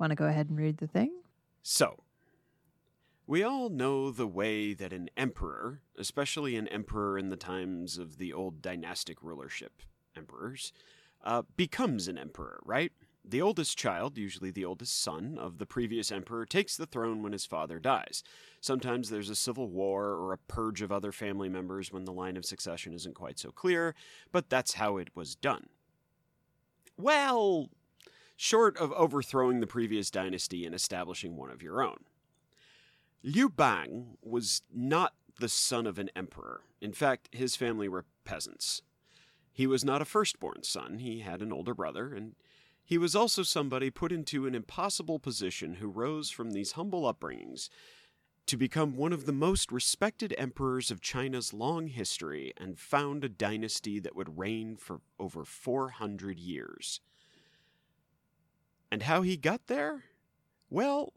Want to go ahead and read the thing? So, we all know the way that an emperor, especially an emperor in the times of the old dynastic rulership emperors, uh, becomes an emperor, right? The oldest child, usually the oldest son of the previous emperor, takes the throne when his father dies. Sometimes there's a civil war or a purge of other family members when the line of succession isn't quite so clear, but that's how it was done. Well, short of overthrowing the previous dynasty and establishing one of your own. Liu Bang was not the son of an emperor. In fact, his family were peasants. He was not a firstborn son, he had an older brother, and he was also somebody put into an impossible position who rose from these humble upbringings to become one of the most respected emperors of China's long history and found a dynasty that would reign for over 400 years. And how he got there? Well,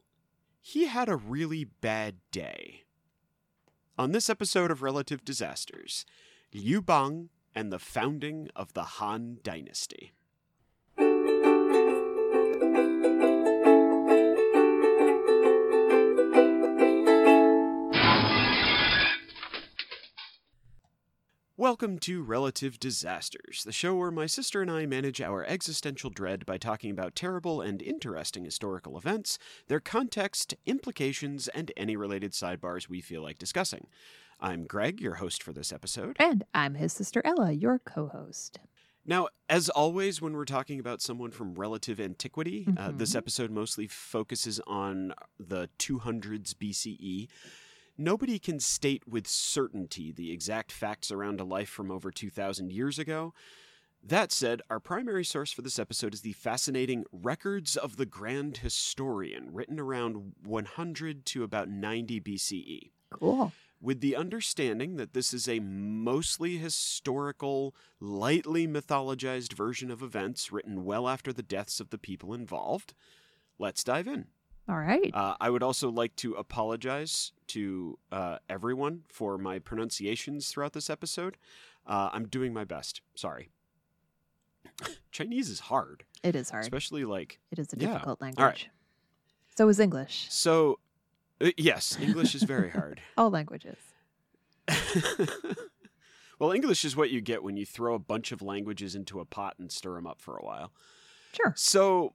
he had a really bad day. On this episode of Relative Disasters, Liu Bang and the founding of the Han Dynasty. Welcome to Relative Disasters, the show where my sister and I manage our existential dread by talking about terrible and interesting historical events, their context, implications, and any related sidebars we feel like discussing. I'm Greg, your host for this episode. And I'm his sister Ella, your co host. Now, as always, when we're talking about someone from relative antiquity, uh, this Mhm. episode mostly focuses on the 200s BCE. Nobody can state with certainty the exact facts around a life from over 2,000 years ago. That said, our primary source for this episode is the fascinating Records of the Grand Historian, written around 100 to about 90 BCE Cool. with the understanding that this is a mostly historical, lightly mythologized version of events written well after the deaths of the people involved. Let's dive in. All right. Uh, I would also like to apologize to uh, everyone for my pronunciations throughout this episode. Uh, I'm doing my best. Sorry. Chinese is hard, it is hard. especially like It is a yeah. difficult language. All right. So is English. so. uh, yes, English is very hard. All languages. well, English is what you get when you throw a bunch of languages into a pot and stir them up for a while. Sure. So,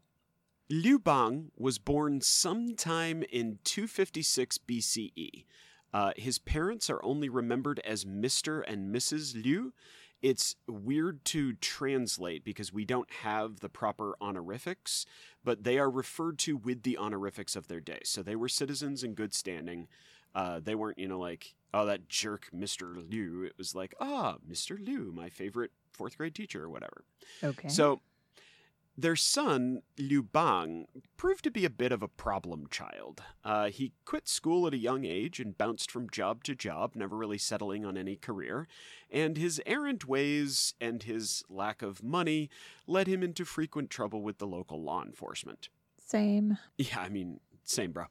Liu Bang was born sometime in 256 BCE. Uh, his parents are only remembered as Mr. and Mrs. Liu. It's weird to translate because we don't have the proper honorifics, but they are referred to with the honorifics of their day. So they were citizens in good standing. Uh, they weren't, you know, like, oh, that jerk Mr. Liu. It was like, ah, Mr. Liu, my favorite fourth grade teacher or whatever. Okay. So, their son, Liu Bang, proved to be a bit of a problem child. Uh, he quit school at a young age and bounced from job to job, never really settling on any career. And his errant ways and his lack of money led him into frequent trouble with the local law enforcement. Same. Yeah, I mean, same, bro.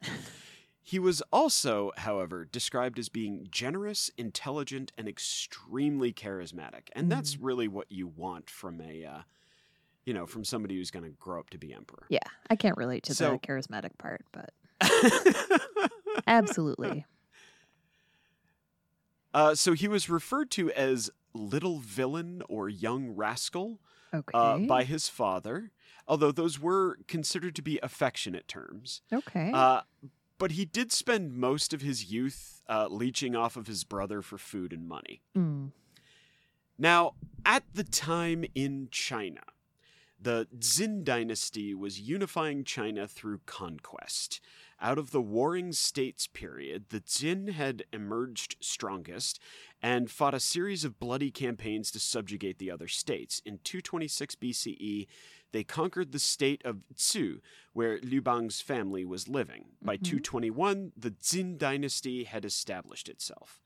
He was also, however, described as being generous, intelligent, and extremely charismatic. And that's really what you want from a, uh, you know, from somebody who's going to grow up to be emperor. Yeah. I can't relate to So- the charismatic part, but absolutely. uh, so he was referred to as little villain or young rascal Okay. uh, by his father, although those were considered to be affectionate terms. okay. Uh, but he did spend most of his youth uh, leeching off of his brother for food and money. Mm. Now, at the time in China, the Qin dynasty was unifying China through conquest. Out of the warring states period, the Qin had emerged strongest and fought a series of bloody campaigns to subjugate the other states. In 226 BCE, they conquered the state of Chu, where Liu Bang's family was living. By Mhm. 221, the Qin dynasty had established itself.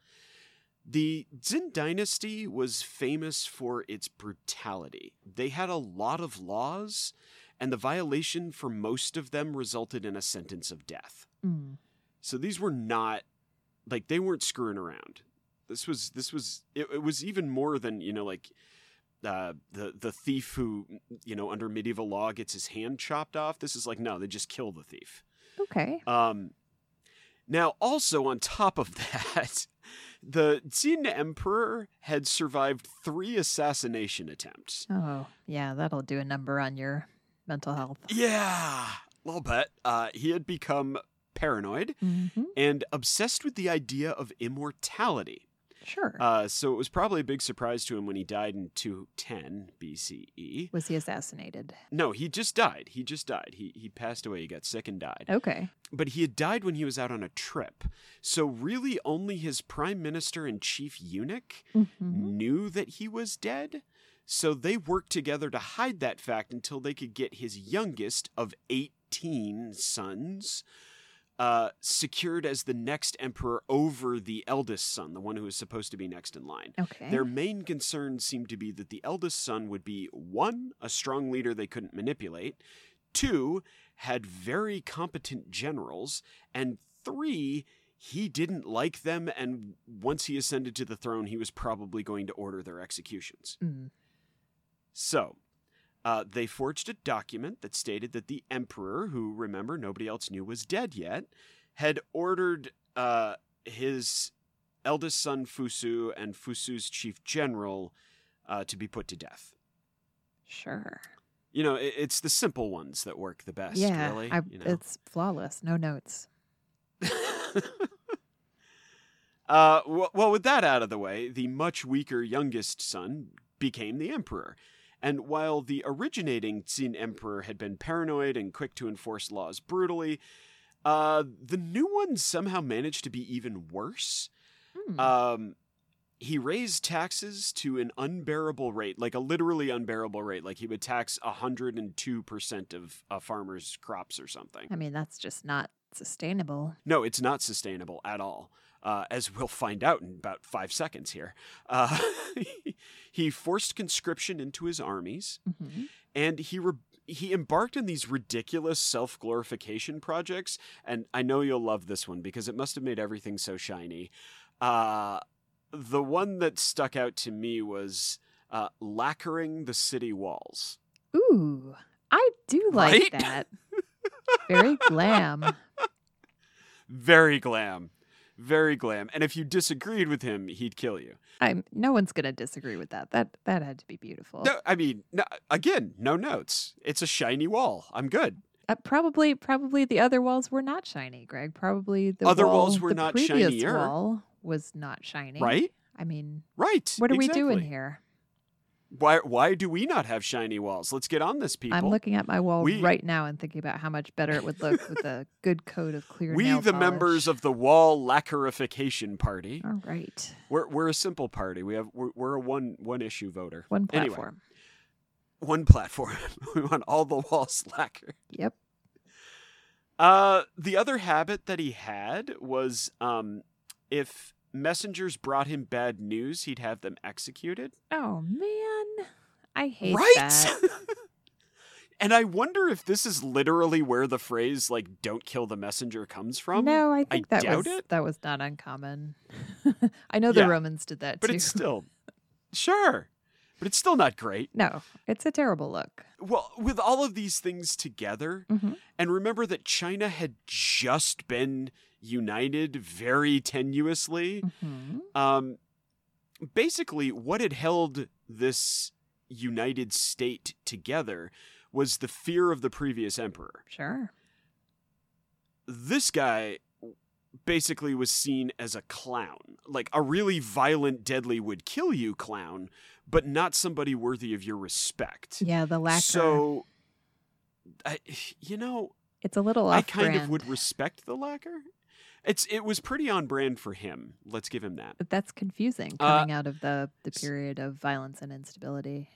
The Qin dynasty was famous for its brutality. They had a lot of laws, and the violation for most of them resulted in a sentence of death. Mm. So these were not like they weren't screwing around. This was this was it, it was even more than, you know, like uh, the the thief who you know under medieval law gets his hand chopped off. This is like no, they just kill the thief. Okay. Um, now, also on top of that, the Qin Emperor had survived three assassination attempts. Oh, yeah, that'll do a number on your mental health. Yeah, a little bit. Uh, he had become paranoid Mm-hmm. and obsessed with the idea of immortality. Sure. Uh, so it was probably a big surprise to him when he died in 210 BCE. Was he assassinated? No, he just died. He just died. He he passed away. He got sick and died. Okay. But he had died when he was out on a trip. So really only his prime minister and chief eunuch Mm-hmm. knew that he was dead. So they worked together to hide that fact until they could get his youngest of 18 sons uh, secured as the next emperor over the eldest son, the one who was supposed to be next in line. Okay. Their main concern seemed to be that the eldest son would be one, a strong leader they couldn't manipulate, two, had very competent generals, and three, he didn't like them, and once he ascended to the throne, he was probably going to order their executions. Mm. So, uh, they forged a document that stated that the emperor, who remember nobody else knew was dead yet, had ordered uh, his eldest son Fusu and Fusu's chief general uh, to be put to death. Sure. You know, it, it's the simple ones that work the best. yeah. really. I, you know? It's flawless. No notes. uh, well, well, with that out of the way, the much weaker youngest son became the emperor. And while the originating Qin emperor had been paranoid and quick to enforce laws brutally, uh, the new one somehow managed to be even worse. Hmm. Um, he raised taxes to an unbearable rate, like a literally unbearable rate. Like he would tax 102% of a farmer's crops or something. I mean, that's just not sustainable. No, it's not sustainable at all, uh, as we'll find out in about five seconds here. Uh, he forced conscription into his armies, hmm and he re- he embarked on these ridiculous self glorification projects. And I know you'll love this one because it must have made everything so shiny. Uh, the one that stuck out to me was uh, lacquering the city walls. Ooh, I do like Right? that. Very glam. Very glam. Very glam. And if you disagreed with him, he'd kill you. I'm. No one's gonna disagree with that. That that had to be beautiful. No, I mean, no, again, no notes. It's a shiny wall. I'm good. Uh, probably, probably the other walls were not shiny, Greg. Probably the Other wall- walls were the not previous shinier. Wall was not shiny, Right? I mean, Right. what are we doing here? Why why do we not have shiny walls? Let's get on this, people. I'm looking at my wall We- right now and thinking about how much better it would look with a good coat of clear we, the polish. members of the wall lacquerification party, All right, we're we're a simple party. We have we're, we're a one one issue voter. one Anyway. platform. One platform. we want all the walls lacquered. Yep. Uh, the other habit that he had was um, if messengers brought him bad news, he'd have them executed. Oh man, I hate that. right? that. and I wonder if this is literally where the phrase like "don't kill the messenger" comes from. no, I think that doubt was it. that was not uncommon. I know the Yeah, Romans did that too. but too. it's still sure, but it's still not great. no, it's a terrible look. Well, with all of these things together, Mhm. and remember that China had just been united very tenuously. hmm Um, basically, what had held this united state together was the fear of the previous emperor. Sure. This guy basically was seen as a clown, like a really violent, deadly, would kill you clown, but not somebody worthy of your respect. Yeah, the lacquer. So, I, you know, it's a little off I kind of would respect the lacquer. It's it was pretty on brand for him. Let's give him that. but that's confusing Uh, coming out of the the period of violence and instability.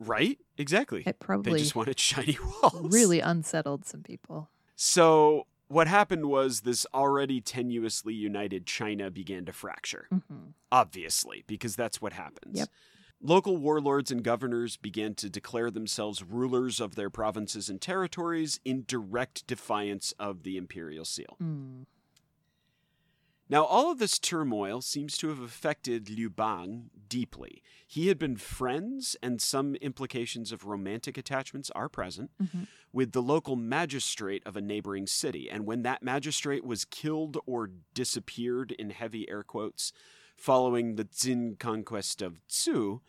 Right? Exactly. It probably They just wanted shiny walls. really unsettled some people. So what happened was this already tenuously united China began to fracture. hmm Obviously, because that's what happens. Yep. Local warlords and governors began to declare themselves rulers of their provinces and territories in direct defiance of the imperial seal. Mm. Now, all of this turmoil seems to have affected Liu Bang deeply. He had been friends, and some implications of romantic attachments are present, Mhm. with the local magistrate of a neighboring city. And when that magistrate was killed or disappeared, in heavy air quotes, following the Qin conquest of Chu,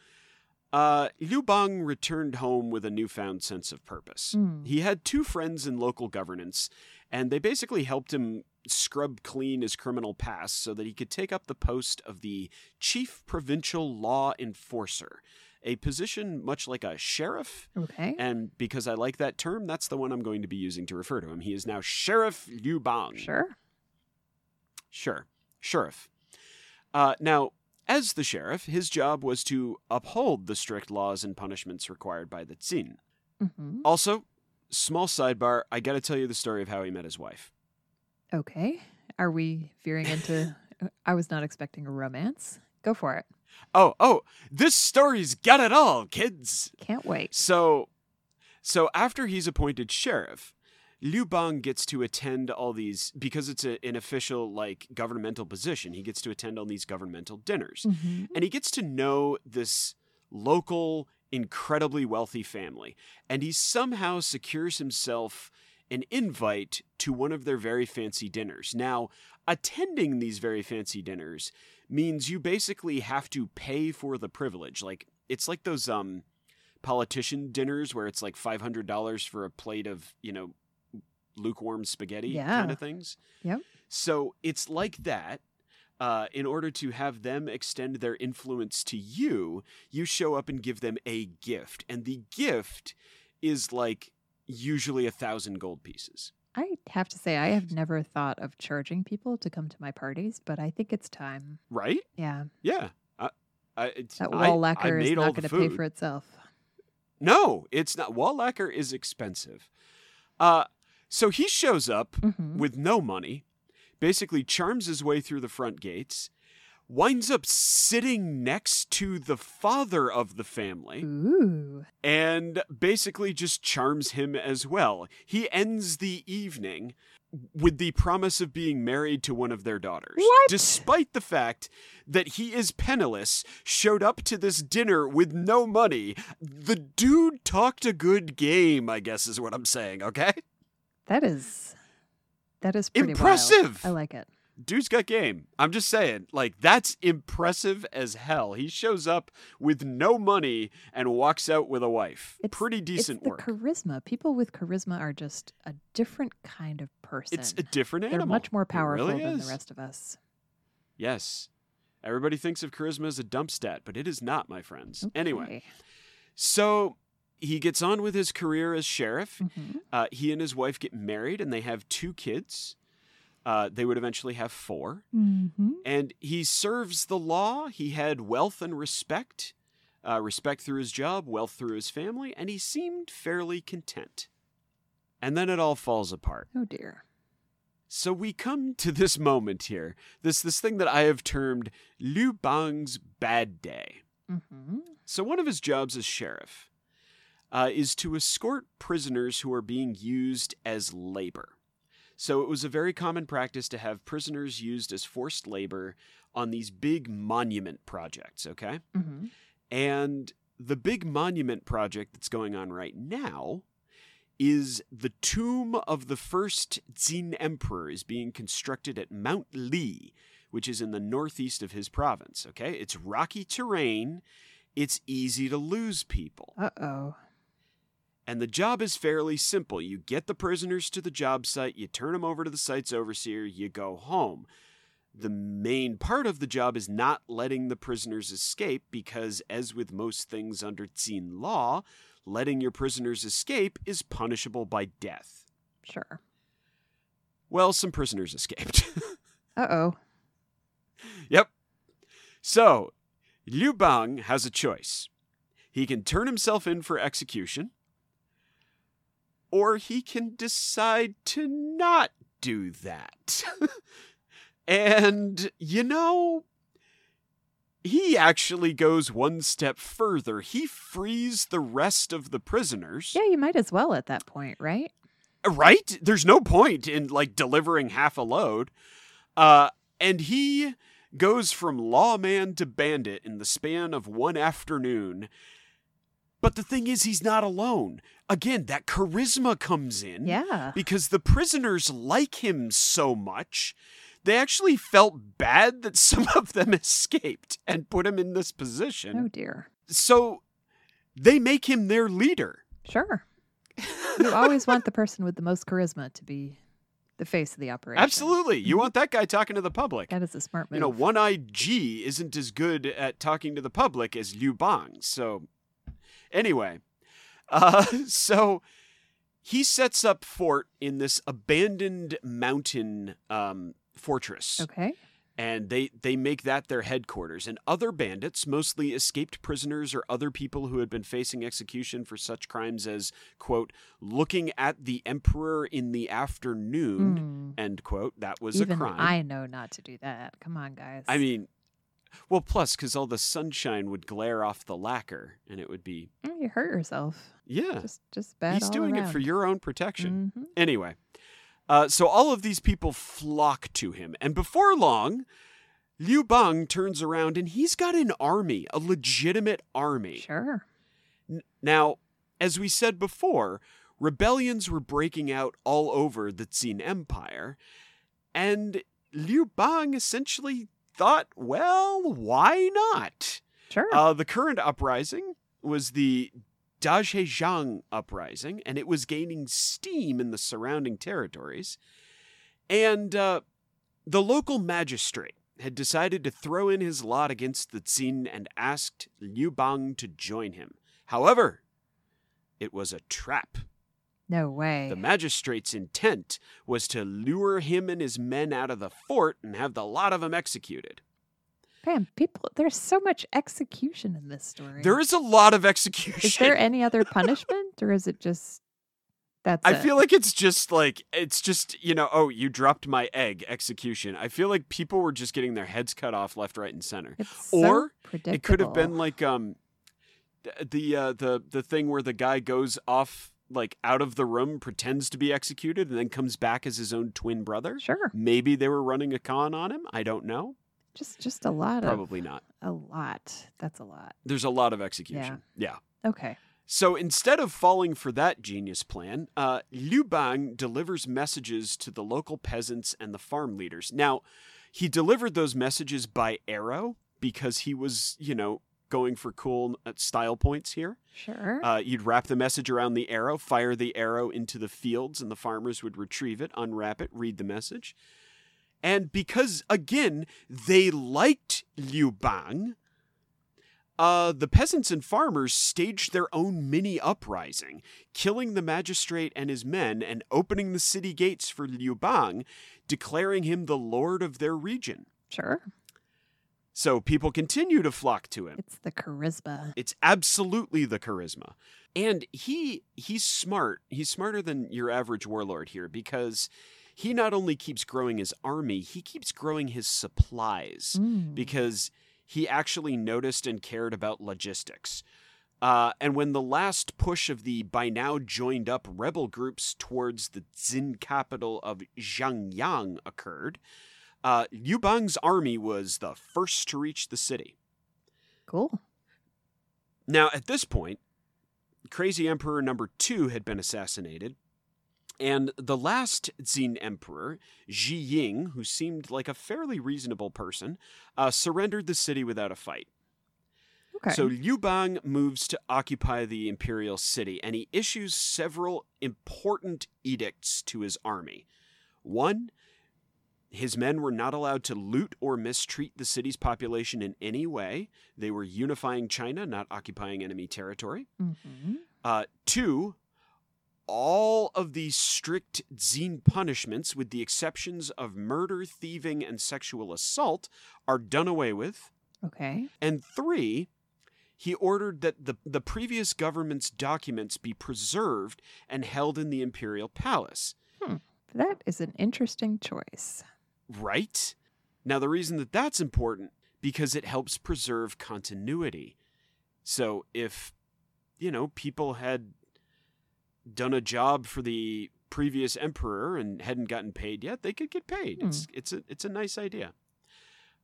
uh, Liu Bang returned home with a newfound sense of purpose. Mm. He had two friends in local governance, and they basically helped him scrub clean his criminal past so that he could take up the post of the chief provincial law enforcer, a position much like a sheriff. Okay. And because I like that term, that's the one I'm going to be using to refer to him. He is now Sheriff Liu Bang. Sure. Sure. Sheriff. Uh, now, as the sheriff, his job was to uphold the strict laws and punishments required by the Qin. hmm Also, small sidebar, I gotta tell you the story of how he met his wife. Okay. Are we veering into? I was not expecting a romance. Go for it. Oh, oh, this story's got it all, kids. Can't wait. So, so after he's appointed sheriff, Liu Bang gets to attend all these because it's a, an official like governmental position. He gets to attend all these governmental dinners, Mhm. and he gets to know this local, incredibly wealthy family, and he somehow secures himself an invite to one of their very fancy dinners. Now, attending these very fancy dinners means you basically have to pay for the privilege. Like it's like those um politician dinners where it's like $500 for a plate of, you know, lukewarm spaghetti Yeah. kind of things. Yep. So it's like that. Uh, in order to have them extend their influence to you, you show up and give them a gift. And the gift is like usually a thousand gold pieces. I have to say, I have never thought of charging people to come to my parties, but I think it's time. Right? Yeah. Yeah. I, I, That wall lacquer is not going to pay for itself. No, it's not. Wall lacquer is expensive. Uh, so he shows up Mhm. with no money, basically charms his way through the front gates, winds up sitting next to the father of the family, Ooh. and basically just charms him as well. He ends the evening with the promise of being married to one of their daughters. What? Despite the fact that he is penniless, showed up to this dinner with no money. The dude talked a good game, I guess is what I'm saying, okay? That is. That is pretty wild. Impressive. I like it. Dude's got game. I'm just saying, like, that's impressive as hell. He shows up with no money and walks out with a wife. It's- Pretty decent it's the work. charisma. People with charisma are just a different kind of person. it's a different animal. They're much more powerful really than the rest of us. Yes. Everybody thinks of charisma as a dump stat, but it is not, my friends. Anyway, so he gets on with his career as sheriff. Mhm. Uh, he and his wife get married and they have two kids. Uh, they would eventually have four. Mhm. And he serves the law. He had wealth and respect, uh, respect through his job, wealth through his family, and he seemed fairly content. And then it all falls apart. Oh dear. So we come to this moment here, this this thing that I have termed Liu Bang's bad day. hmm So one of his jobs as sheriff uh, is to escort prisoners who are being used as labor. So it was a very common practice to have prisoners used as forced labor on these big monument projects. Okay, hmm and the big monument project that's going on right now is the tomb of the first Qin emperor is being constructed at Mount Li, which is in the northeast of his province. Okay, it's rocky terrain. It's easy to lose people. Uh oh. And the job is fairly simple. You get the prisoners to the job site, you turn them over to the site's overseer, you go home. The main part of the job is not letting the prisoners escape because, as with most things under Qin law, letting your prisoners escape is punishable by death. Sure. Well, some prisoners escaped. Uh oh. Yep. So, Liu Bang has a choice. He can turn himself in for execution, or he can decide to not do that. and, you know, he actually goes one step further. He frees the rest of the prisoners. Yeah, you might as well at that point, right? Right? There's no point in like delivering half a load. Uh And he goes from lawman to bandit in the span of one afternoon. But the thing is, he's not alone. Again, that charisma comes in Yeah. because the prisoners like him so much. They actually felt bad that some of them escaped and put him in this position. Oh dear. So they make him their leader. Sure. You always want the person with the most charisma to be the face of the operation. Absolutely. You want that guy talking to the public. That is a smart move. You know, one eyed G isn't as good at talking to the public as Liu Bang. So, anyway, uh, so he sets up fort in this abandoned mountain um, fortress. okay. and they they make that their headquarters and other bandits mostly escaped prisoners or other people who had been facing execution for such crimes as quote looking at the emperor in the afternoon Hmm. end quote that was Even a crime I know not to do that. Come on, guys. I mean well plus cuz all the sunshine would glare off the lacquer and it would be Mm, you hurt yourself. yeah Just, just bad. he's doing it for your own protection Mhm. Anyway, uh, so all of these people flock to him, and before long, Liu Bang turns around and he's got an army, a legitimate army. Sure. N- Now, as we said before, rebellions were breaking out all over the Qin Empire, and Liu Bang essentially thought, well, why not? Sure. Uh, the current uprising was the Dazexiang uprising, and it was gaining steam in the surrounding territories. And uh, the local magistrate had decided to throw in his lot against the Qin and asked Liu Bang to join him. However, it was a trap. No way. The magistrate's intent was to lure him and his men out of the fort and have the lot of them executed. Man, people, there's so much execution in this story. There is a lot of execution. Is there any other punishment, or is it just that's? I it? feel like it's just like it's just you know oh you dropped my egg execution. I feel like people were just getting their heads cut off left, right, and center. it's or. It could have been like um the uh, the the thing where the guy goes off like out of the room, pretends to be executed, and then comes back as his own twin brother. sure, Maybe they were running a con on him. I don't know. just just a lot Probably not. a lot. That's a lot. There's a lot of execution. yeah. Okay. So instead of falling for that genius plan, uh, Liu Bang delivers messages to the local peasants and the farm leaders. Now, he delivered those messages by arrow because he was, you know, going for cool uh, style points here. Sure. Uh, you'd wrap the message around the arrow, fire the arrow into the fields, and the farmers would retrieve it, unwrap it, read the message. And because, again, they liked Liu Bang, uh, the peasants and farmers staged their own mini uprising, killing the magistrate and his men and opening the city gates for Liu Bang, declaring him the lord of their region. sure. So people continue to flock to him. It's the charisma. It's absolutely the charisma. And he he's smart. He's smarter than your average warlord here because he not only keeps growing his army, he keeps growing his supplies Mm. because he actually noticed and cared about logistics. Uh, and when the last push of the by now joined up rebel groups towards the Qin capital of Xianyang occurred, uh, Liu Bang's army was the first to reach the city. Cool. Now, at this point, Crazy Emperor number two had been assassinated, and the last Qin Emperor, Ji Ying, who seemed like a fairly reasonable person, uh, surrendered the city without a fight. Okay. So Liu Bang moves to occupy the imperial city, and he issues several important edicts to his army. One, his men were not allowed to loot or mistreat the city's population in any way. They were unifying China, not occupying enemy territory. Mhm. Uh, two, all of these strict Qin punishments, with the exceptions of murder, thieving, and sexual assault, are done away with. Okay. And three, he ordered that the, the previous government's documents be preserved and held in the imperial palace. That is an interesting choice. Right? Now, the reason that that's important because it helps preserve continuity. So if, you know, people had done a job for the previous emperor and hadn't gotten paid yet, they could get paid. Hmm. It's it's a it's a nice idea.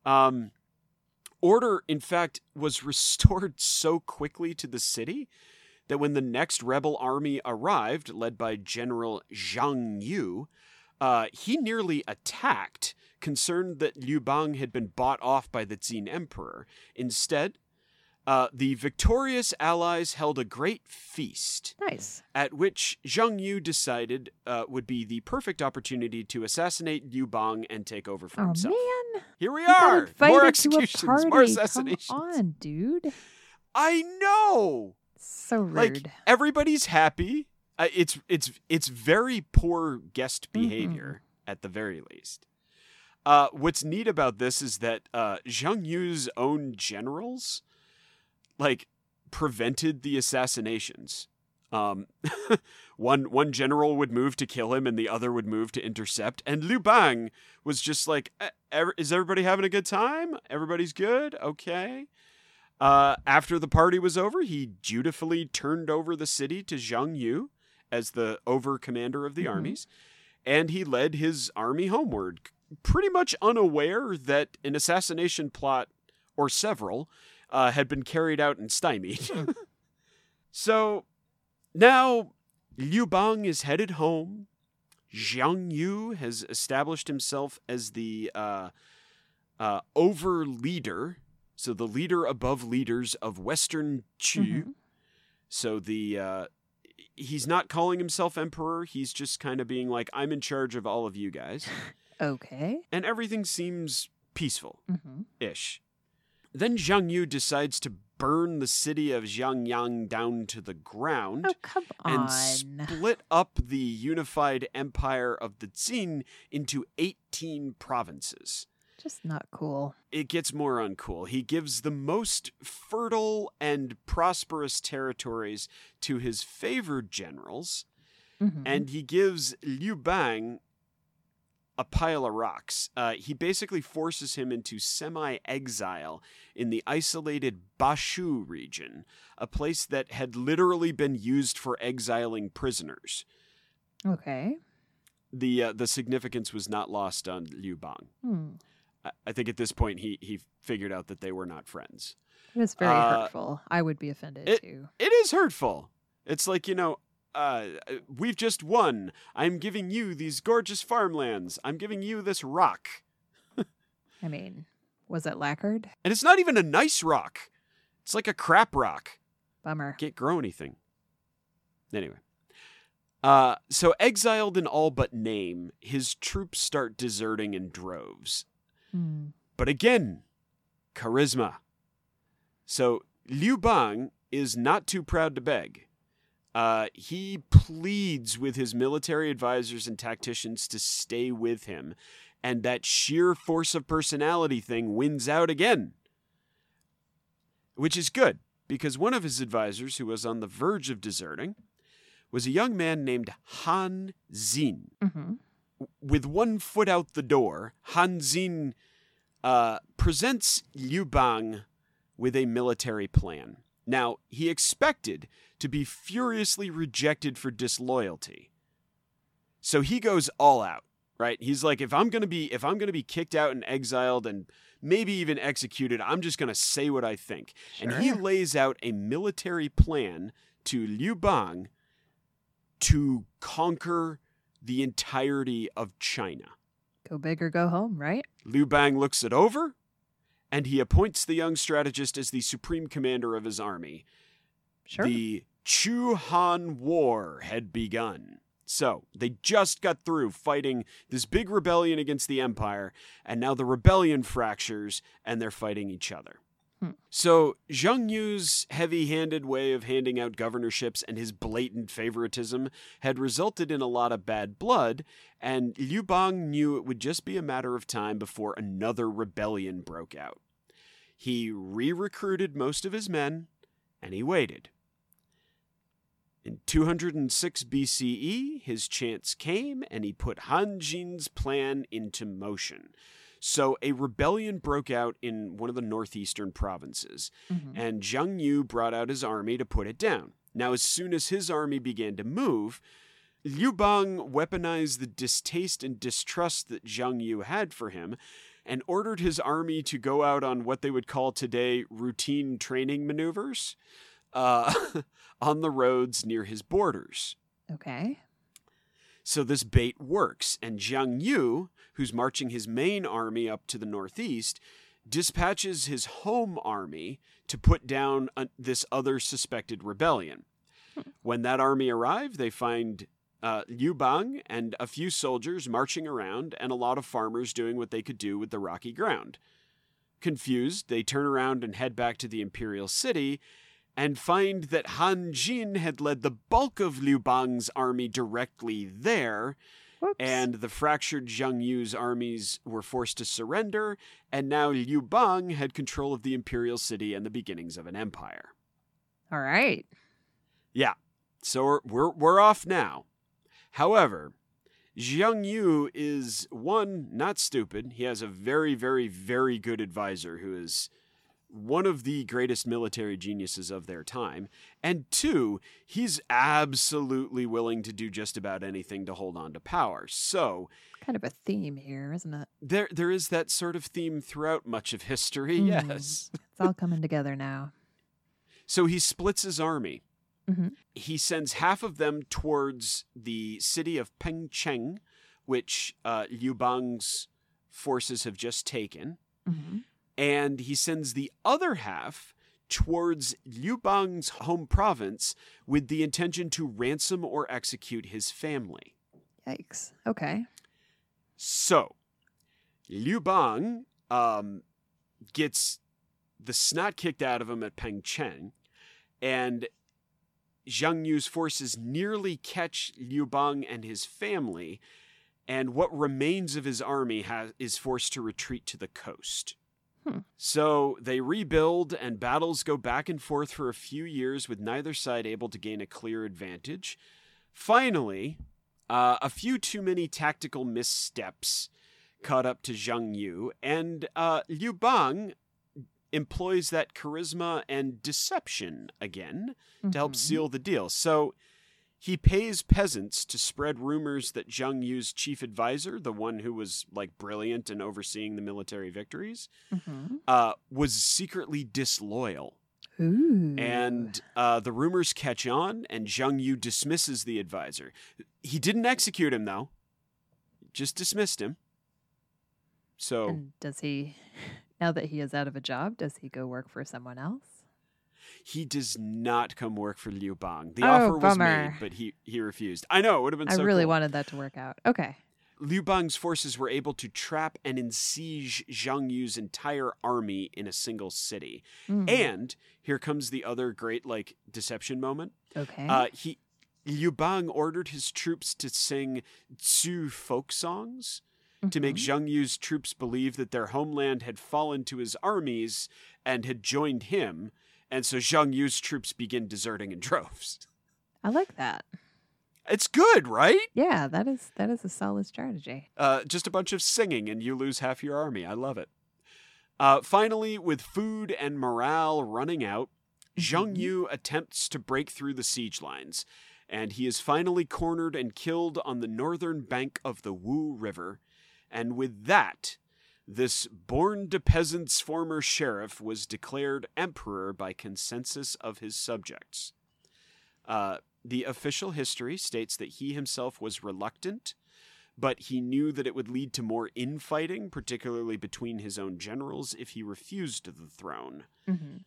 Um, order, in fact, was restored so quickly to the city that when the next rebel army arrived, led by General Xiang Yu, uh, he nearly attacked, concerned that Liu Bang had been bought off by the Qin Emperor. Instead, uh, the victorious allies held a great feast, Nice. at which Xiang Yu decided uh, would be the perfect opportunity to assassinate Liu Bang and take over for Oh himself. man, Here we you are! More executions, more Come on, dude. I know. So rude. Like everybody's happy. Uh, it's it's it's very poor guest Mm-hmm. behavior at the very least. Uh, what's neat about this is that uh, Xiang Yu's own generals, like, prevented the assassinations. Um, one one general would move to kill him, and the other would move to intercept. And Liu Bang was just like, "Eh, "Is everybody having a good time? Everybody's good, okay." Uh, after the party was over, he dutifully turned over the city to Xiang Yu as the over commander of the Mhm. armies, and he led his army homeward, pretty much unaware that an assassination plot or several uh, had been carried out and stymied. So now Liu Bang is headed home. Xiang Yu has established himself as the uh, uh, over leader, so the leader above leaders of Western Chu. Mhm. So the uh, he's not calling himself emperor. He's just kind of being like, I'm in charge of all of you guys, Okay. and everything seems peaceful hmm ish. Then Xiang Yu decides to burn the city of Xianyang down to the ground Oh come and split up the unified empire of the Qin into 18 provinces. Just not cool. It gets more uncool. He gives the most fertile and prosperous territories to his favored generals, Mhm. and he gives Liu Bang a pile of rocks. Uh, he basically forces him into semi exile in the isolated Bashu region, a place that had literally been used for exiling prisoners. okay. The, uh, the significance was not lost on Liu Bang. Hmm. I, I think at this point he, he figured out that they were not friends. It was very Uh, hurtful. I would be offended it- too. It is hurtful. It's like, you know, uh, we've just won. I'm giving you these gorgeous farmlands. I'm giving you this rock. I mean, was it lacquered? And it's not even a nice rock. It's like a crap rock. Bummer. Can't grow anything. Anyway. Uh, so exiled in all but name, his troops start deserting in droves. Hmm. But again, charisma. So Liu Bang is not too proud to beg. Uh, he pleads with his military advisors and tacticians to stay with him, and that sheer force of personality thing wins out again. Which is good, because one of his advisors, who was on the verge of deserting, was a young man named Han Xin hmm with one foot out the door, Han Xin uh, presents Liu Bang with a military plan. Now, he expected to be furiously rejected for disloyalty. So he goes all out, right? He's like, if I'm gonna be if I'm gonna be kicked out and exiled and maybe even executed, I'm just gonna say what I think. And he lays out a military plan to Liu Bang to conquer the entirety of China. Go big or go home, right? Liu Bang looks it over, and he appoints the young strategist as the supreme commander of his army. Sure. The Chu Han War had begun. So, they just got through fighting this big rebellion against the Empire, and now the rebellion fractures and they're fighting each other. Hmm. So, Xiang Yu's heavy handed way of handing out governorships and his blatant favoritism had resulted in a lot of bad blood, and Liu Bang knew it would just be a matter of time before another rebellion broke out. He re recruited most of his men, and he waited. In 206 BCE, his chance came, and he put Han Xin's plan into motion. So a rebellion broke out in one of the northeastern provinces, Mhm. and Xiang Yu brought out his army to put it down. Now, as soon as his army began to move, Liu Bang weaponized the distaste and distrust that Xiang Yu had for him, and ordered his army to go out on what they would call today routine training maneuvers uh, on the roads near his borders. Okay. So this bait works, and Xiang Yu, who's marching his main army up to the northeast, dispatches his home army to put down uh, this other suspected rebellion. When that army arrive, they find uh, Liu Bang and a few soldiers marching around, and a lot of farmers doing what they could do with the rocky ground. Confused, they turn around and head back to the imperial city, and find that Han Xin had led the bulk of Liu Bang's army directly there, Whoops. and the fractured Xiang Yu's armies were forced to surrender, and now Liu Bang had control of the imperial city and the beginnings of an empire. All right. Yeah, so we're, we're, we're off now. However, Xiang Yu is one, not stupid. He has a very, very, very good advisor who is one of the greatest military geniuses of their time. And two, he's absolutely willing to do just about anything to hold on to power. So Kind of a theme here, isn't it? there there is that sort of theme throughout much of history, Mm. yes. It's all coming together now. So he splits his army. Mhm. He sends half of them towards the city of Pengcheng, which uh, Liu Bang's forces have just taken. hmm and he sends the other half towards Liu Bang's home province with the intention to ransom or execute his family. Yikes. Okay. So, Liu Bang um, gets the snot kicked out of him at Pengcheng, and Xiang Yu's forces nearly catch Liu Bang and his family, and what remains of his army has, is forced to retreat to the coast. Hmm. So they rebuild, and battles go back and forth for a few years, with neither side able to gain a clear advantage. Finally, uh, a few too many tactical missteps caught up to Xiang Yu, and uh, Liu Bang employs that charisma and deception again to help Mhm. seal the deal. So he pays peasants to spread rumors that Xiang Yu's chief advisor, the one who was like brilliant in overseeing the military victories, Mhm. uh, was secretly disloyal. Ooh. And uh, the rumors catch on, and Xiang Yu dismisses the advisor. He didn't execute him, though, just dismissed him. So And does he, now that he is out of a job, does he go work for someone else? He does not come work for Liu Bang. The Oh, offer was bummer. made, but he, he refused. I know, it would have been I so really cool. wanted that to work out. Okay. Liu Bang's forces were able to trap and besiege Xiang Yu's entire army in a single city. Mm. And here comes the other great like deception moment. okay. Uh, he Liu Bang ordered his troops to sing Chu folk songs to make Mhm. Xiang Yu's troops believe that their homeland had fallen to his armies and had joined him, and so Xiang Yu's troops begin deserting in droves. I like that. It's good, right? Yeah, that is that is a solid strategy. Uh, just a bunch of singing, and you lose half your army. I love it. Uh, finally, with food and morale running out, Zhang Mhm. Yu attempts to break through the siege lines, and he is finally cornered and killed on the northern bank of the Wu River. And with that, this born to peasants former sheriff was declared emperor by consensus of his subjects. Uh, the official history states that he himself was reluctant, but he knew that it would lead to more infighting, particularly between his own generals, if he refused the throne. hmm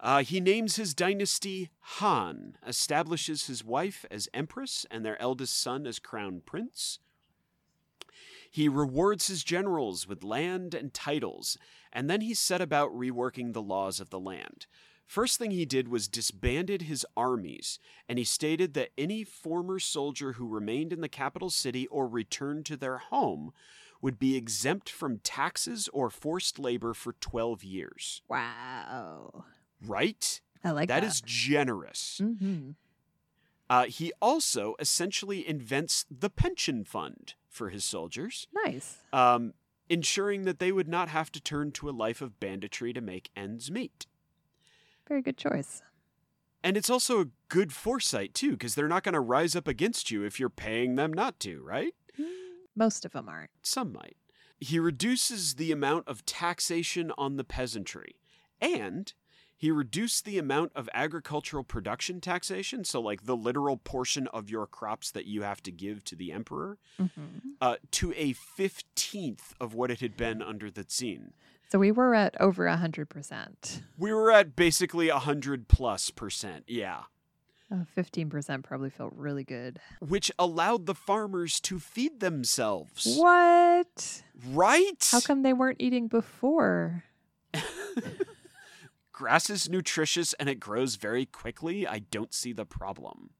Uh, he names his dynasty Han, establishes his wife as empress and their eldest son as crown prince. He rewards his generals with land and titles, and then he set about reworking the laws of the land. First thing he did was disbanded his armies, and he stated that any former soldier who remained in the capital city or returned to their home would be exempt from taxes or forced labor for 12 years. Wow. Right? I like that that. is generous. Mm-hmm. Uh, he also essentially invents the pension fund for his soldiers, Nice. um, ensuring that they would not have to turn to a life of banditry to make ends meet. Very good choice. And it's also a good foresight, too, because they're not going to rise up against you if you're paying them not to, right? Most of them aren't. Some might. He reduces the amount of taxation on the peasantry, and he reduced the amount of agricultural production taxation, so like the literal portion of your crops that you have to give to the emperor, Mm-hmm. uh, to a fifteenth of what it had been under the Tsing. So we were at over a hundred percent. We were at basically a hundred plus percent, yeah. Uh, Fifteen percent probably felt really good. Which allowed the farmers to feed themselves. What? Right? How come they weren't eating before? Grass is nutritious and it grows very quickly. I don't see the problem.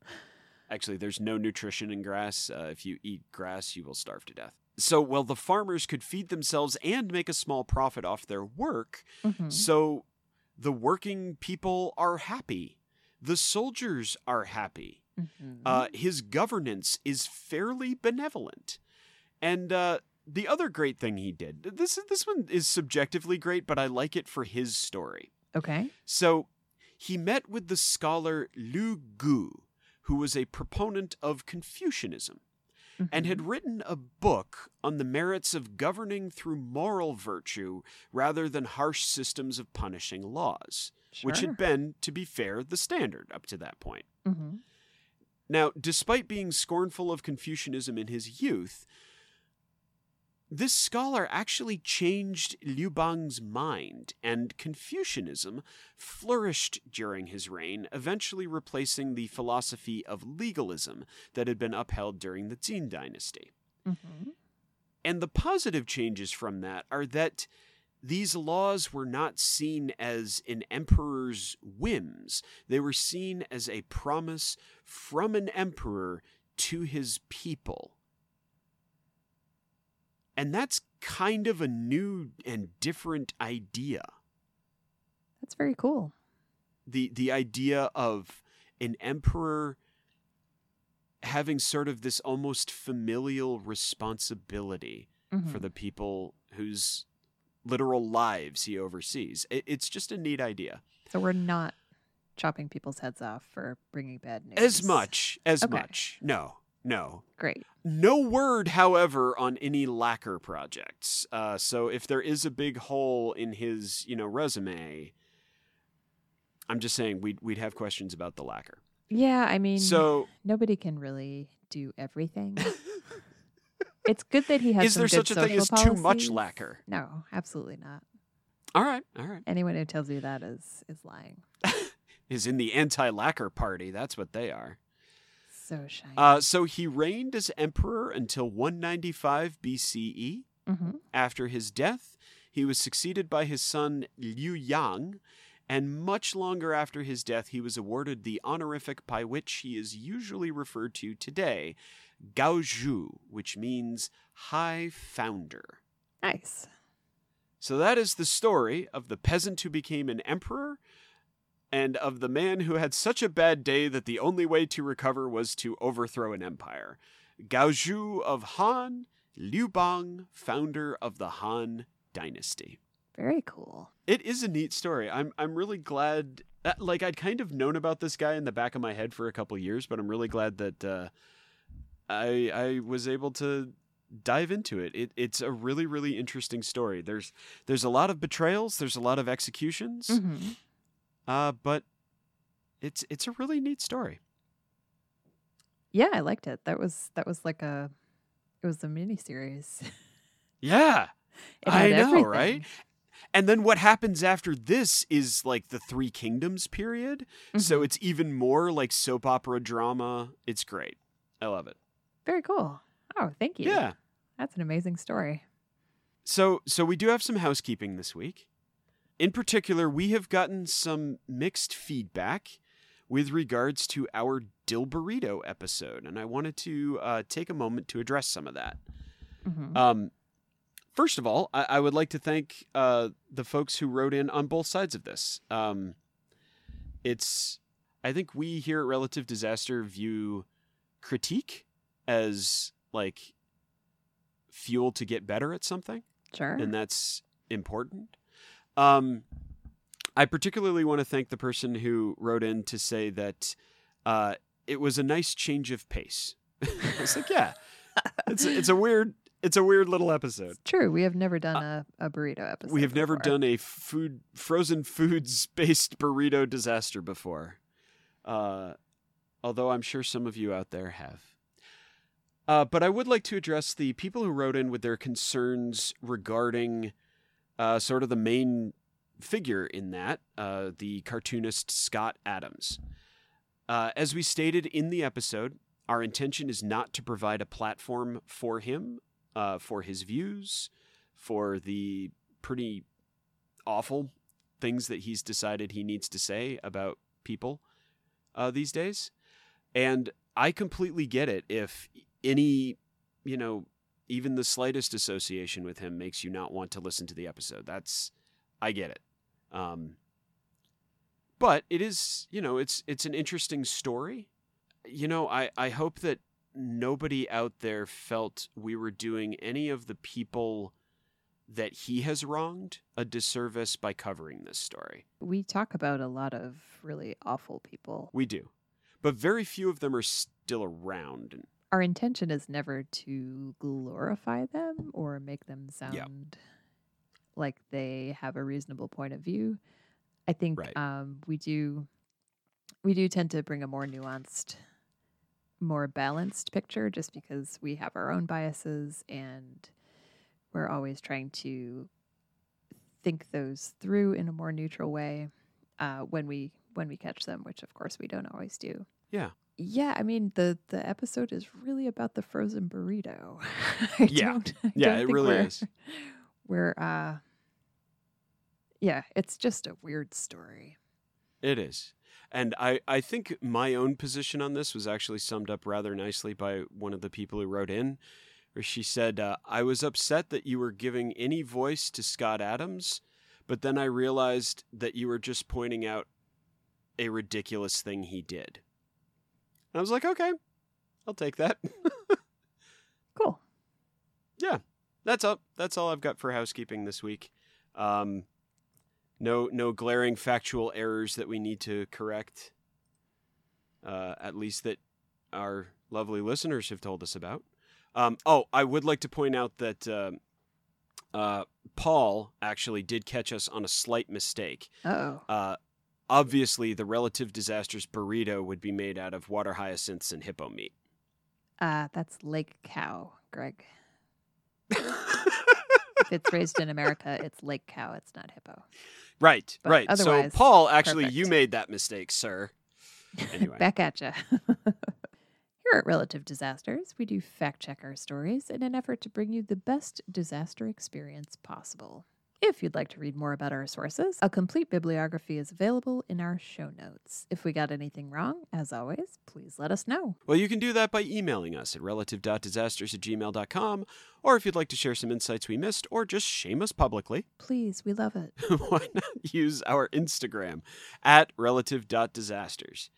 Actually, there's no nutrition in grass. Uh, if you eat grass, you will starve to death. So, while the farmers could feed themselves and make a small profit off their work, Mhm. so the working people are happy. The soldiers are happy. Mhm. Uh, his governance is fairly benevolent. And uh, the other great thing he did, this, this one is subjectively great, but I like it for his story. Okay. So he met with the scholar Lu Gu, who was a proponent of Confucianism and Mhm. had written a book on the merits of governing through moral virtue rather than harsh systems of punishing laws, which had been, to be fair, the standard up to that point. Mhm. Now, despite being scornful of Confucianism in his youth, this scholar actually changed Liu Bang's mind, and Confucianism flourished during his reign, eventually replacing the philosophy of legalism that had been upheld during the Qin dynasty. Mhm. And the positive changes from that are that these laws were not seen as an emperor's whims. They were seen as a promise from an emperor to his people. And that's kind of a new and different idea. That's very cool. The the idea of an emperor having sort of this almost familial responsibility for Mhm. the people whose literal lives he oversees. It, it's just a neat idea. So we're not chopping people's heads off for bringing bad news. As much, as Okay. much. No, no. Great. No word, however, on any lacquer projects. Uh, so if there is a big hole in his, you know, resume, I'm just saying we'd we'd have questions about the lacquer. Yeah, I mean, So nobody can really do everything. it's good that he has. is there such a thing as too much lacquer? No, absolutely not. All right, all right. Anyone who tells you that is is lying. Is in the anti-lacquer party. That's what they are. So shiny. Uh, so he reigned as emperor until 195 BCE. hmm After his death, he was succeeded by his son Liu Yang, and much longer after his death, he was awarded the honorific by which he is usually referred to today, Gaozu, which means High Founder. Nice. So that is the story of the peasant who became an emperor and of the man who had such a bad day that the only way to recover was to overthrow an empire. Gaozu of Han, Liu Bang, founder of the Han dynasty. Very cool. It is a neat story. I'm I'm really glad that, like I'd kind of known about this guy in the back of my head for a couple years, but I'm really glad that uh, I I was able to dive into it. it. It's a really really interesting story. There's there's a lot of betrayals, there's a lot of executions, hmm uh, but it's it's a really neat story. Yeah, I liked it. That was that was like a it was a mini series. Yeah, I know, everything. right? And then what happens after this is like the Three Kingdoms period. So Mhm. it's even more like soap opera drama. It's great. I love it. very cool. Oh, thank you. Yeah. That's an amazing story. So so we do have some housekeeping this week. In particular, we have gotten some mixed feedback with regards to our dill burrito episode, and I wanted to uh, take a moment to address some of that. hmm Um, first of all, I, I would like to thank uh, the folks who wrote in on both sides of this. Um, it's, I think we here at Relative Disaster view critique as like fuel to get better at something, Sure. and that's important. Um, I particularly want to thank the person who wrote in to say that uh, it was a nice change of pace. I was like, yeah, it's a, it's a weird it's a weird little episode. It's true. We have never done a, a burrito episode. Uh, We have never done a food frozen foods based burrito disaster before. Uh, although I'm sure some of you out there have. Uh, but I would like to address the people who wrote in with their concerns regarding uh, sort of the main figure in that, uh, the cartoonist Scott Adams. Uh, as we stated in the episode, our intention is not to provide a platform for him, uh, for his views, for the pretty awful things that he's decided he needs to say about people uh, these days. And I completely get it if any, you know, even the slightest association with him makes you not want to listen to the episode. That's, I get it. Um, but it is, you know, it's it's an interesting story. You know, I I hope that nobody out there felt we were doing any of the people that he has wronged a disservice by covering this story. We talk about a lot of really awful people. We do. But very few of them are still around. Our intention is never to glorify them or make them sound like they have a reasonable point of view. I think Right. um, we do we do tend to bring a more nuanced, more balanced picture just because we have our own biases and we're always trying to think those through in a more neutral way uh, when we when we catch them, which of course we don't always do. Yeah. Yeah, I mean the the episode is really about the frozen burrito. I Yeah. don't- Yeah, don't it really we're- is. We're uh yeah, it's just a weird story. It is. And I, I think my own position on this was actually summed up rather nicely by one of the people who wrote in, where she said, uh, I was upset that you were giving any voice to Scott Adams, but then I realized that you were just pointing out a ridiculous thing he did. And I was like, okay, I'll take that. Cool. Yeah, that's up. That's all I've got for housekeeping this week. Um, no, no glaring factual errors that we need to correct. Uh, at least that our lovely listeners have told us about. Um, oh, I would like to point out that uh, uh, Paul actually did catch us on a slight mistake. Oh. Obviously, the relative disasters burrito would be made out of water hyacinths and hippo meat. Uh that's lake cow, Greg. If it's raised in America, it's lake cow, it's not hippo. Right, But right. So, Paul, actually, you made that mistake, sir. Anyway. Back at you. Here at Relative Disasters, we do fact check our stories in an effort to bring you the best disaster experience possible. If you'd like to read more about our sources, a complete bibliography is available in our show notes. If we got anything wrong, as always, please let us know. Well, you can do that by emailing us at relative.disasters at gmail.com, or if you'd like to share some insights we missed, or just shame us publicly, Please, we love it. why not use our Instagram at relative.disasters.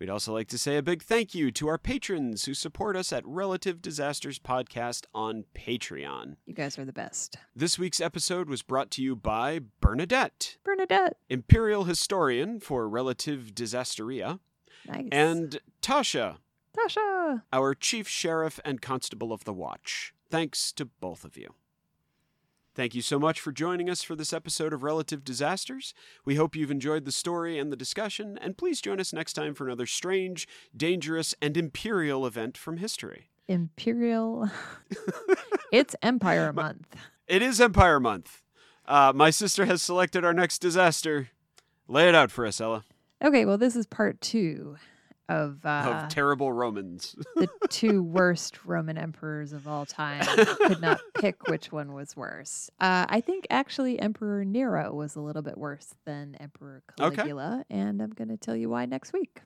We'd also like to say a big thank you to our patrons who support us at Relative Disasters Podcast on Patreon. You guys are the best. This week's episode was brought to you by Bernadette, Bernadette. Imperial Historian for Relative Disasteria, Nice. and Tasha, Tasha. our Chief Sheriff and Constable of the Watch. Thanks to both of you. Thank you so much for joining us for this episode of Relative Disasters. We hope you've enjoyed the story and the discussion, and please join us next time for another strange, dangerous, and imperial event from history. Imperial. it's Empire Month. It is Empire Month. Uh, my sister has selected our next disaster. Lay it out for us, Ella. Okay, well, this is part two of, uh, of terrible Romans. the two worst Roman emperors of all time. Could not pick which one was worse. Uh, I think actually Emperor Nero was a little bit worse than Emperor Okay. Caligula, and I'm going to tell you why next week.